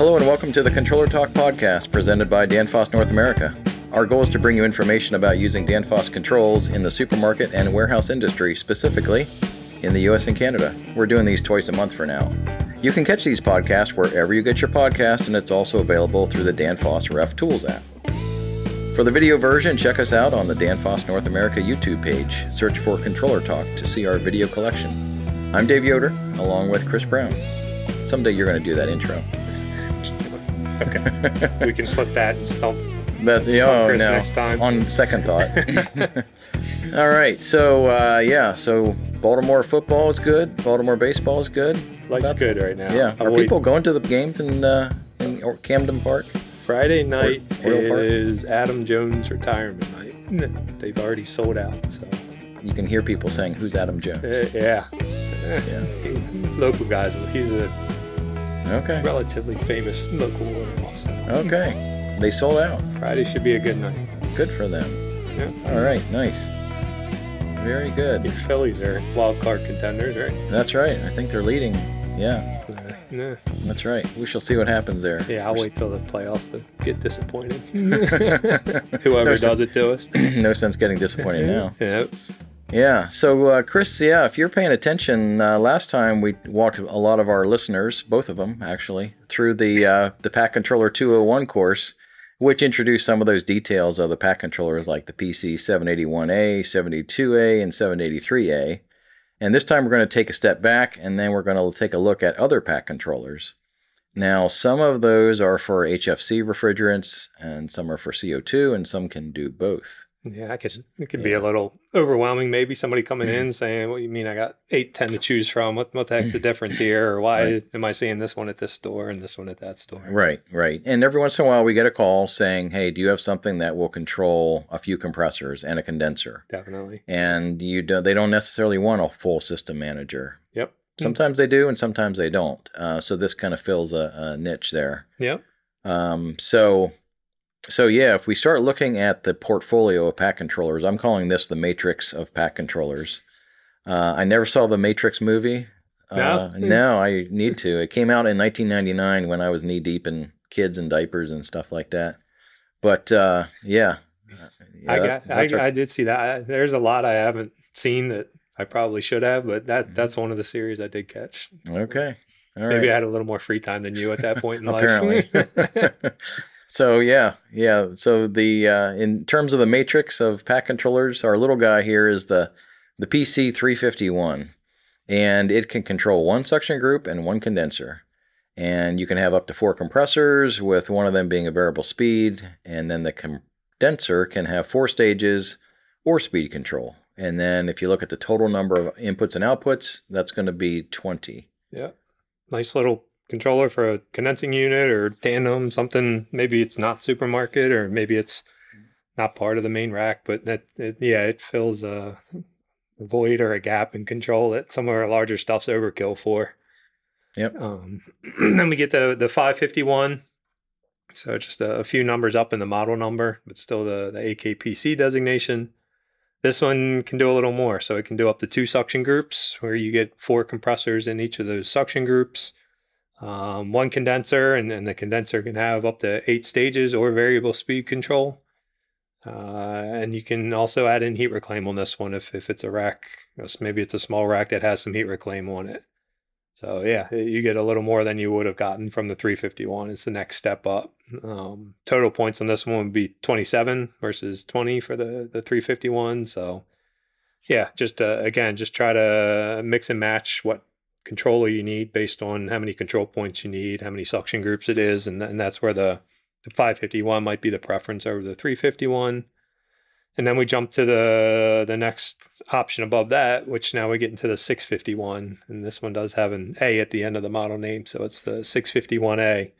Hello and welcome to the Controller Talk podcast presented by Danfoss North America. Our goal is to bring you information about using Danfoss controls in the supermarket and warehouse industry, specifically in the US and Canada. We're doing these twice a month for now. You can catch these podcasts wherever you get your podcast, and it's also available through the Danfoss Ref Tools app. For the video version, check us out on the Danfoss North America YouTube page. Search for Controller Talk to see our video collection. I'm Dave Yoder, along with Chris Brown. Someday you're going to do that intro. Okay. we can flip that and stump. That's Stump oh Chris no. next time. On second thought. All right, so uh, yeah, so Baltimore football is good. Baltimore baseball is good. Life's About- good right now. Yeah, are people going to the games in, uh, in or- Camden Park? Friday night Park? is Adam Jones retirement night. They've already sold out. So You can hear people saying, "Who's Adam Jones?" uh, yeah. Yeah. Local guys. He's a Okay, relatively famous local oil. So okay, they sold out. Friday should be a good night. Good for them. Yeah. All right, nice. Very good. Your Phillies are wild card contenders, right? That's right. I think they're leading. Yeah, yeah. that's right. We shall see what happens there. Yeah, I'll wait till the playoffs to get disappointed. no, Whoever sen- does it to us. no sense getting disappointed now. Yeah. Yeah. So, uh, Chris, yeah, if you're paying attention, uh, last time we walked a lot of our listeners, both of them actually, through the uh, the Pack Controller 201 course, which introduced some of those details of the pack controllers like the PC 781A, 72A, and 783A. And this time we're going to take a step back and then we're going to take a look at other pack controllers. Now, some of those are for HFC refrigerants, and some are for CO2, and some can do both. Yeah, I guess It could be a little overwhelming. Maybe somebody coming in saying, "What do you mean? I got eight, ten to choose from. What, what the heck's the difference here? Or why Right. am I seeing this one at this store and this one at that store?" Right, right. And every once in a while, we get a call saying, "Hey, do you have something that will control a few compressors and a condenser?" Definitely. And you do, they don't necessarily want a full system manager. Yep. Sometimes they do, and sometimes they don't. Uh, so this kind of fills a, a niche there. Yep. Um, so, so yeah, if we start looking at the portfolio of pack controllers, I'm calling this the matrix of pack controllers. Uh, I never saw the Matrix movie. Uh, No? no, I need to. It came out in 1999 when I was knee deep in kids and diapers and stuff like that. But uh, yeah, I got. I, our- I did see that. I- There's a lot I haven't seen that I probably should have, but Mm-hmm. that that's one of the series I did catch. okay. All Maybe right. I had a little more free time than you at that point in apparently. life. so yeah, yeah. So the uh, in terms of the matrix of pack controllers, our little guy here is the the PC 351, and it can control one suction group and one condenser. And you can have up to four compressors, with one of them being a variable speed, and then the condenser can have four stages or speed control. And then if you look at the total number of inputs and outputs, that's going to be 20. Yeah. Nice little controller for a condensing unit or tandem, something maybe it's not supermarket or maybe it's not part of the main rack, but that it, yeah, it fills a, void or a gap in control that some of our larger stuff's overkill for. Yep. Um, then we get the the 551. So just a, a few numbers up in the model number, but still the, the AKPC designation. This one can do a little more. So it can do up to two suction groups where you get four compressors in each of those suction groups, um, one condenser, and, and the condenser can have up to eight stages or variable speed control. Uh, and you can also add in heat reclaim on this one if, if it's a rack. Maybe it's a small rack that has some heat reclaim on it. So yeah, you get a little more than you would have gotten from the 351. It's the next step up. Um, total points on this one would be 27 versus 20 for the the 351. So yeah, just uh, again, just try to mix and match what controller you need based on how many control points you need, how many suction groups it is, and, and that's where the the 551 might be the preference over the 351. And then we jump to the the next option above that, which now we get into the 651, and this one does have an A at the end of the model name, so it's the 651A.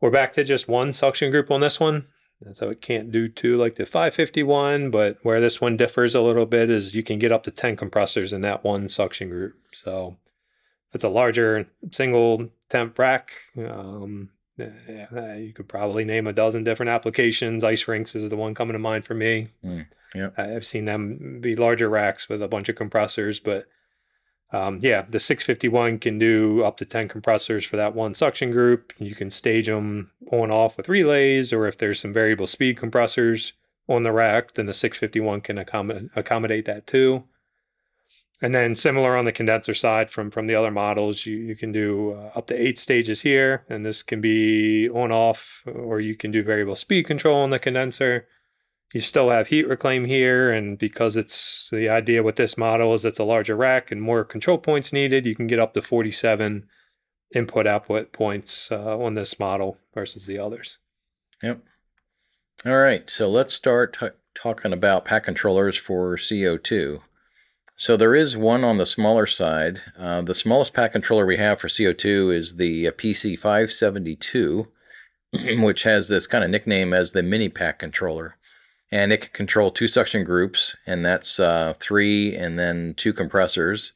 We're back to just one suction group on this one, so it can't do two like the 551. But where this one differs a little bit is you can get up to 10 compressors in that one suction group. So it's a larger single temp rack. Um, yeah, you could probably name a dozen different applications. Ice rinks is the one coming to mind for me. Mm, yep. I- I've seen them be larger racks with a bunch of compressors, but Um, yeah, the 651 can do up to 10 compressors for that one suction group. You can stage them on off with relays, or if there's some variable speed compressors on the rack, then the 651 can accommodate, accommodate that too. And then similar on the condenser side from from the other models, you, you can do uh, up to eight stages here, and this can be on off, or you can do variable speed control on the condenser. You still have heat reclaim here, and because it's the idea with this model is it's a larger rack and more control points needed, you can get up to 47 input output points uh, on this model versus the others. Yep. All right, so let's start t- talking about pack controllers for CO2. So there is one on the smaller side. Uh, the smallest pack controller we have for CO2 is the uh, PC572, which has this kind of nickname as the mini pack controller and it can control two suction groups, and that's uh, three and then two compressors,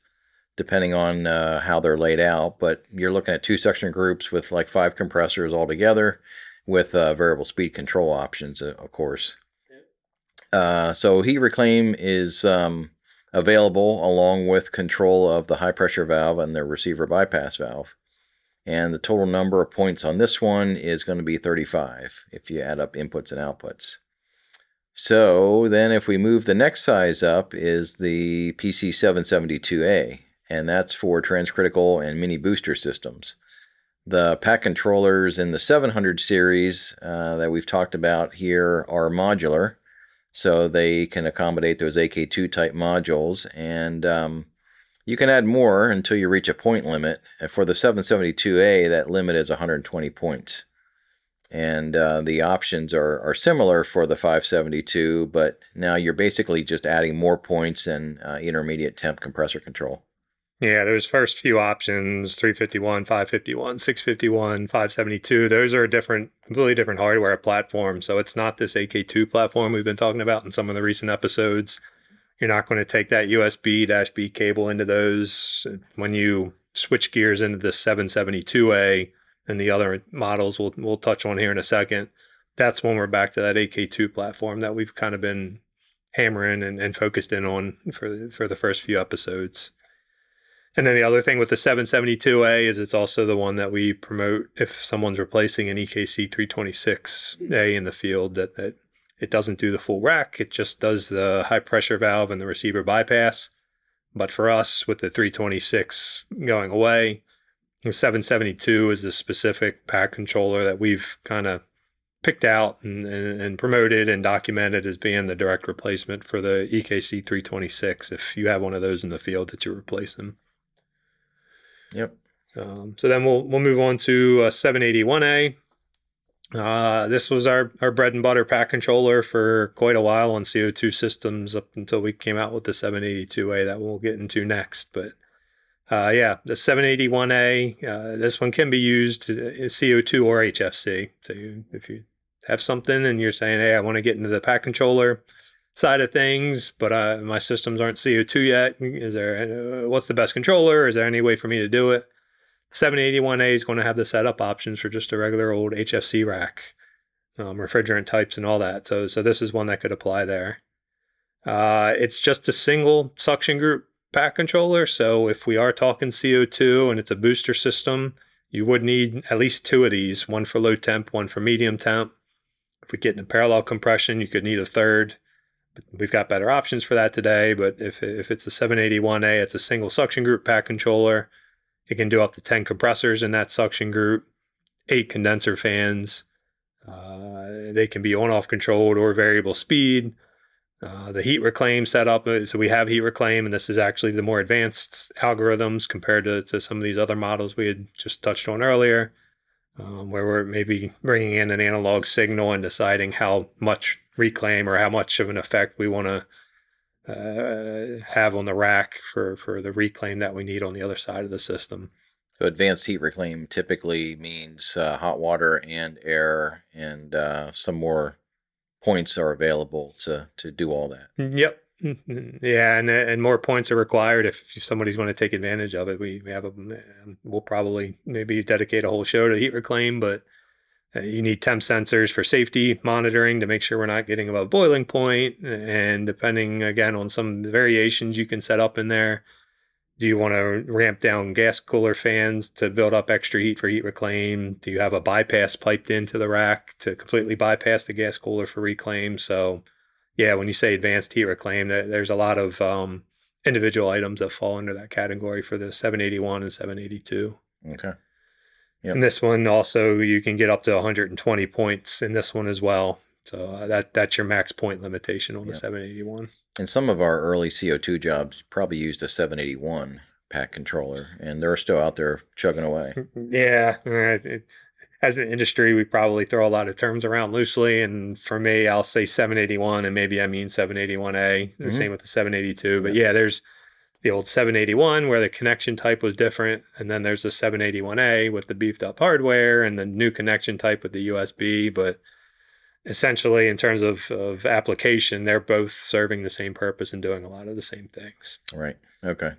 depending on uh, how they're laid out. But you're looking at two suction groups with like five compressors all together, with uh, variable speed control options, uh, of course. Uh, so heat reclaim is um, available along with control of the high pressure valve and the receiver bypass valve. And the total number of points on this one is going to be 35 if you add up inputs and outputs. So then if we move the next size up is the PC772A, and that's for transcritical and mini booster systems. The pack controllers in the 700 series uh, that we've talked about here are modular, so they can accommodate those AK2 type modules, and um, you can add more until you reach a point limit. And for the 772A, that limit is 120 points and uh, the options are, are similar for the 572 but now you're basically just adding more points and uh, intermediate temp compressor control yeah those first few options 351 551 651 572 those are a different completely different hardware platform. so it's not this ak2 platform we've been talking about in some of the recent episodes you're not going to take that usb-b cable into those when you switch gears into the 772a and the other models we'll we'll touch on here in a second. That's when we're back to that AK2 platform that we've kind of been hammering and, and focused in on for for the first few episodes. And then the other thing with the 772A is it's also the one that we promote if someone's replacing an EKC 326A in the field that, that it doesn't do the full rack. It just does the high pressure valve and the receiver bypass. But for us, with the 326 going away, the 772 is the specific pack controller that we've kind of picked out and, and, and, promoted and documented as being the direct replacement for the EKC 326 if you have one of those in the field that you replace them. Yep. Um, so then we'll we'll move on to 781A. Uh, this was our, our bread and butter pack controller for quite a while on CO2 systems up until we came out with the 782A that we'll get into next. But uh, yeah, the 781A, uh, this one can be used CO2 or HFC. So you, if you have something and you're saying, hey, I want to get into the pack controller side of things, but uh, my systems aren't CO2 yet, is there, uh, what's the best controller? Is there any way for me to do it? 781A is going to have the setup options for just a regular old HFC rack, um, refrigerant types and all that. So, so this is one that could apply there. Uh, it's just a single suction group pack controller. So if we are talking CO2 and it's a booster system, you would need at least two of these, one for low temp, one for medium temp. If we get into parallel compression, you could need a third. We've got better options for that today, but if, if it's a 781A, it's a single suction group pack controller. It can do up to 10 compressors in that suction group, eight condenser fans. Uh, they can be on off controlled or variable speed. Uh, the heat reclaim setup, uh, so we have heat reclaim, and this is actually the more advanced algorithms compared to, to some of these other models we had just touched on earlier, um, where we're maybe bringing in an analog signal and deciding how much reclaim or how much of an effect we want to uh, have on the rack for, for the reclaim that we need on the other side of the system. So advanced heat reclaim typically means uh, hot water and air and uh, some more points are available to to do all that. Mm, yep. Mm-hmm. Yeah, and and more points are required if somebody's going to take advantage of it. We, we have a we'll probably maybe dedicate a whole show to heat reclaim, but uh, you need temp sensors for safety monitoring to make sure we're not getting above boiling point. And depending again on some variations you can set up in there, do you want to ramp down gas cooler fans to build up extra heat for heat reclaim? Do you have a bypass piped into the rack to completely bypass the gas cooler for reclaim? So, yeah, when you say advanced heat reclaim, there's a lot of um, individual items that fall under that category for the 781 and 782. Okay. Yep. And this one also you can get up to 120 points in this one as well. So uh, that that's your max point limitation on the 781. And some of our early CO2 jobs probably used a 781 pack controller, and they're still out there chugging away. Yeah, as an industry, we probably throw a lot of terms around loosely. And for me, I'll say 781, and maybe I mean 781A. The mm-hmm. same with the 782. But yeah, there's the old 781 where the connection type was different, and then there's the 781A with the beefed up hardware, and the new connection type with the USB. But essentially, in terms of, of application, they're both serving the same purpose and doing a lot of the same things. Right. Okay.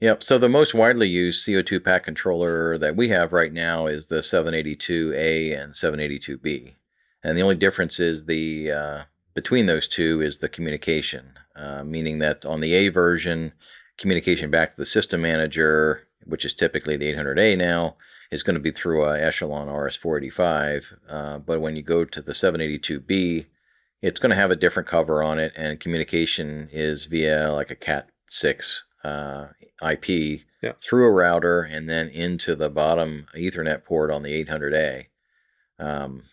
Yep. So the most widely used CO2 pack controller that we have right now is the 782A and 782B, and the only difference is the uh, between those two is the communication, uh, meaning that on the A version, communication back to the system manager, which is typically the 800A now, is going to be through a Echelon RS485. Uh, but when you go to the 782B, it's going to have a different cover on it, and communication is via like a Cat 6 uh, IP yeah. through a router and then into the bottom Ethernet port on the 800A. Um,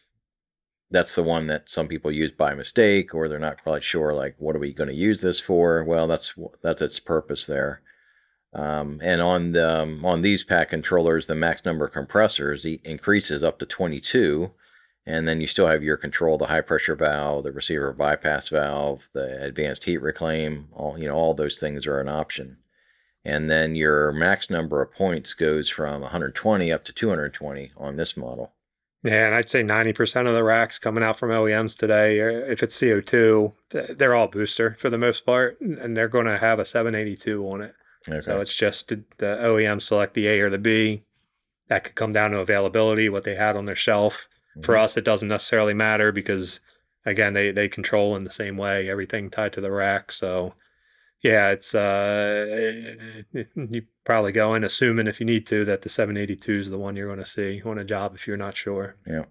that's the one that some people use by mistake, or they're not quite sure. Like, what are we going to use this for? Well, that's that's its purpose there. Um, and on the, um, on these pack controllers, the max number of compressors increases up to 22, and then you still have your control, the high pressure valve, the receiver bypass valve, the advanced heat reclaim. All you know, all those things are an option and then your max number of points goes from 120 up to 220 on this model. Yeah, and I'd say 90% of the racks coming out from OEMs today, uh, if it's CO2, they're all booster for the most part, and they're going to have a 782 on it. Okay. So it's just the OEM select the A or the B. That could come down to availability, what they had on their shelf. Mm-hmm. For us, it doesn't necessarily matter because, again, they, they control in the same way everything tied to the rack. So yeah, it's uh, you probably go in assuming if you need to that the 782 is the one you're going to see on a job if you're not sure. Yeah.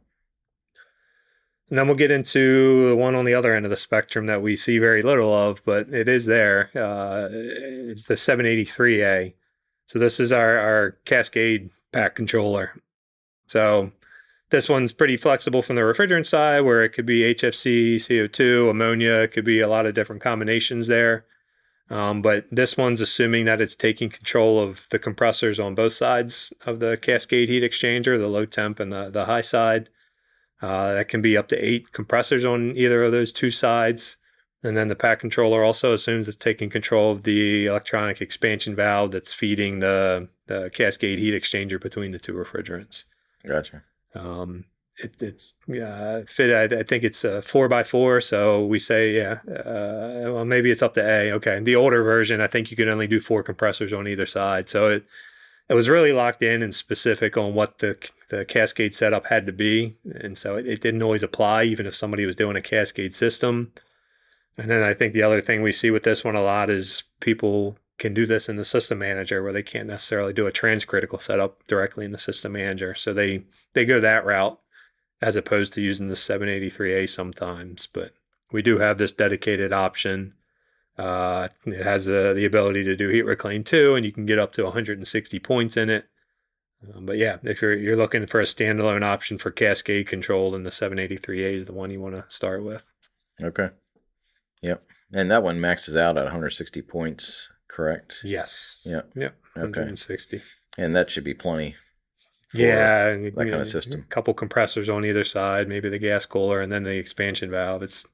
And then we'll get into the one on the other end of the spectrum that we see very little of, but it is there. Uh, it's the 783A. So this is our, our Cascade pack controller. So this one's pretty flexible from the refrigerant side, where it could be HFC, CO2, ammonia. It could be a lot of different combinations there. Um, but this one's assuming that it's taking control of the compressors on both sides of the cascade heat exchanger, the low temp and the, the high side. Uh, that can be up to eight compressors on either of those two sides. And then the pack controller also assumes it's taking control of the electronic expansion valve that's feeding the, the cascade heat exchanger between the two refrigerants. Gotcha. Um, it, it's uh, fit. I, I, think it's a four by four. So we say, yeah, uh, well, maybe it's up to A. Okay. The older version, I think you can only do four compressors on either side. So it, it was really locked in and specific on what the, the cascade setup had to be. And so it, it didn't always apply, even if somebody was doing a cascade system. And then I think the other thing we see with this one a lot is people can do this in the system manager where they can't necessarily do a transcritical setup directly in the system manager. So they they go that route as opposed to using the 783A sometimes. But we do have this dedicated option. Uh, it has the, the ability to do heat reclaim too, and you can get up to 160 points in it. Um, but yeah, if you're you're looking for a standalone option for cascade control, then the 783A is the one you want to start with. Okay. Yep. And that one maxes out at 160 points, correct? Yes. Yep. Yep. 160. Okay. And that should be plenty yeah, that kind of system. A couple compressors on either side, maybe the gas cooler, and then the expansion valve. It's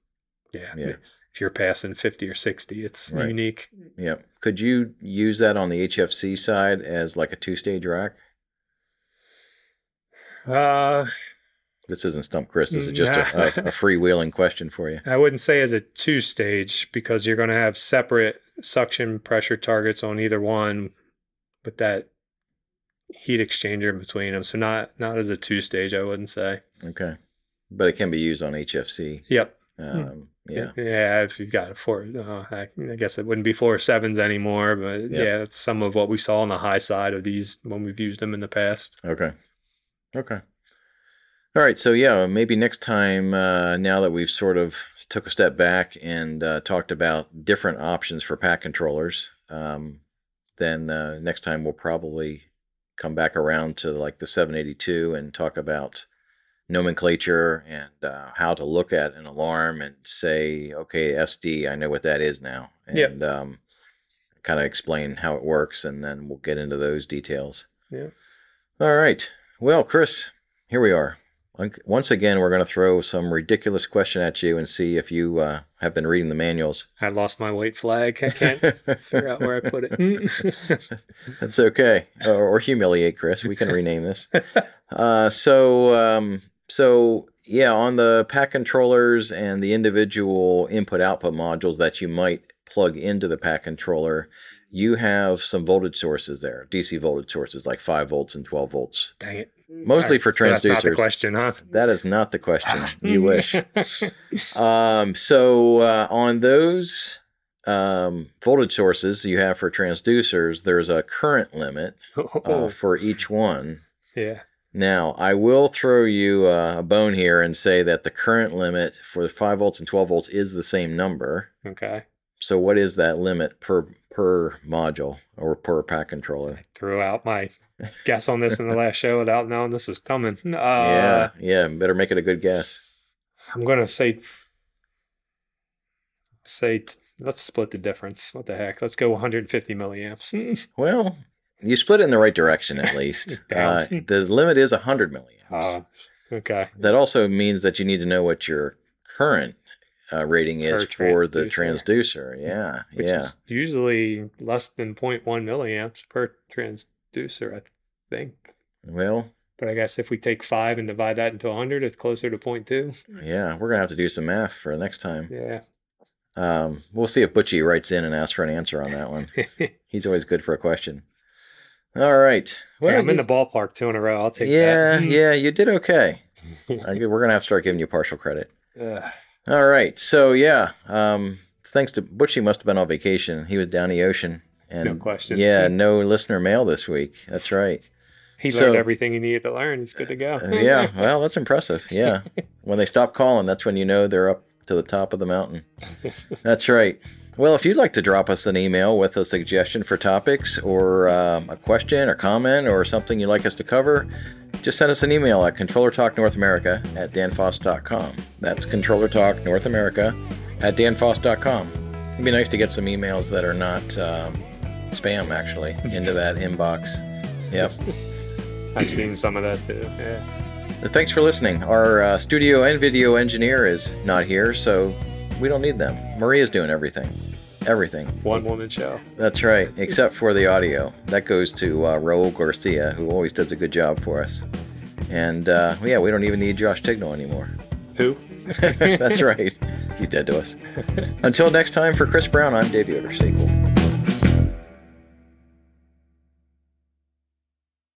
yeah, yeah. If you're passing fifty or sixty, it's right. unique. Yeah. Could you use that on the HFC side as like a two-stage rack? Uh, this isn't stump Chris. This is just nah. a, a freewheeling question for you. I wouldn't say as a two-stage because you're going to have separate suction pressure targets on either one, but that heat exchanger in between them. So not not as a two stage, I wouldn't say. Okay, but it can be used on HFC. Yep. Um, Yeah. Yeah, if you've got a four, uh, I I guess it wouldn't be four sevens anymore, but Yeah. yeah, it's some of what we saw on the high side of these when we've used them in the past. Okay. Okay. All right. So yeah, maybe next time, uh, now that we've sort of took a step back and uh, talked about different options for pack controllers, um, then uh, next time we'll probably come back around to like the 782 and talk about nomenclature and uh, how to look at an alarm and say, okay, SD, I know what that is now, Yep. and um, kind of explain how it works, and then we'll get into those details. Yeah. All right. Well, Chris, here we are. On- Once again, we're going to throw some ridiculous question at you and see if you uh, have been reading the manuals. I lost my white flag. I can't figure out where I put it. That's okay. Or, or humiliate Chris. We can rename this. Uh, so, um, so yeah, on the pack controllers and the individual input-output modules that you might plug into the pack controller, you have some voltage sources there, DC voltage sources like five volts and twelve volts. Dang it. Mostly for So that's not the transducers. question, huh? That is not the question. You wish. Um, so uh, on those um, voltage sources you have for transducers, there's a current limit uh, Oh, for each one. yeah. Now, I will throw you uh, a bone here and say that the current limit for the 5 volts and 12 volts is the same number. Okay. So, what is that limit per per module or per pack controller? Threw out my guess on this in the last show without knowing this was coming. Uh, yeah, yeah. Better make it a good guess. I'm gonna say say let's split the difference. What the heck? Let's go 150 milliamps. Well, you split it in the right direction at least. uh, the limit is 100 milliamps. Uh, okay. That also means that you need to know what your current uh, rating is for the transducer. Yeah, Which yeah. usually less than 0.1 milliamps per transducer, I think. Well, But I guess if we take five and divide that into 100, it's closer to 0.2. yeah, we're gonna have to do some math for next time. Yeah. Um, we'll see if Butchie writes in and asks for an answer on that one. He's always good for a question. All right. Well, I'm in the ballpark two in a row. I'll take yeah, that. yeah, you did okay. We're gonna have to start giving you partial credit. Ugh. All right. So yeah, um, thanks to Butchie must have been on vacation. He was down the ocean. And No questions. Yeah, no listener mail this week. That's right. he So- learned everything he needed to learn. He's good to go. Uh, yeah, well, that's impressive. Yeah. when they stop calling, that's when you know they're up to the top of the mountain. That's right. Well, if you'd like to drop us an email with a suggestion for topics or um, a question or comment or something you'd like us to cover, just send us an email at Controller Talk North America at danfoss.com. That's Controller Talk North America at danfoss.com. It'd be nice to get some emails that are not um, spam, actually, into that inbox. Yep. I've seen some of that too. Yeah. Thanks for listening. Our uh, studio and video engineer is not here, so we don't need them. Maria's doing everything. Everything. One woman show. That's right, except for the audio. That goes to uh, Raul Garcia, who always does a good job for us. And uh, yeah, we don't even need Josh Tignall anymore. Who? That's right. He's dead to us. Until next time, for Chris Brown, I'm Dave Yoder. Stay cool.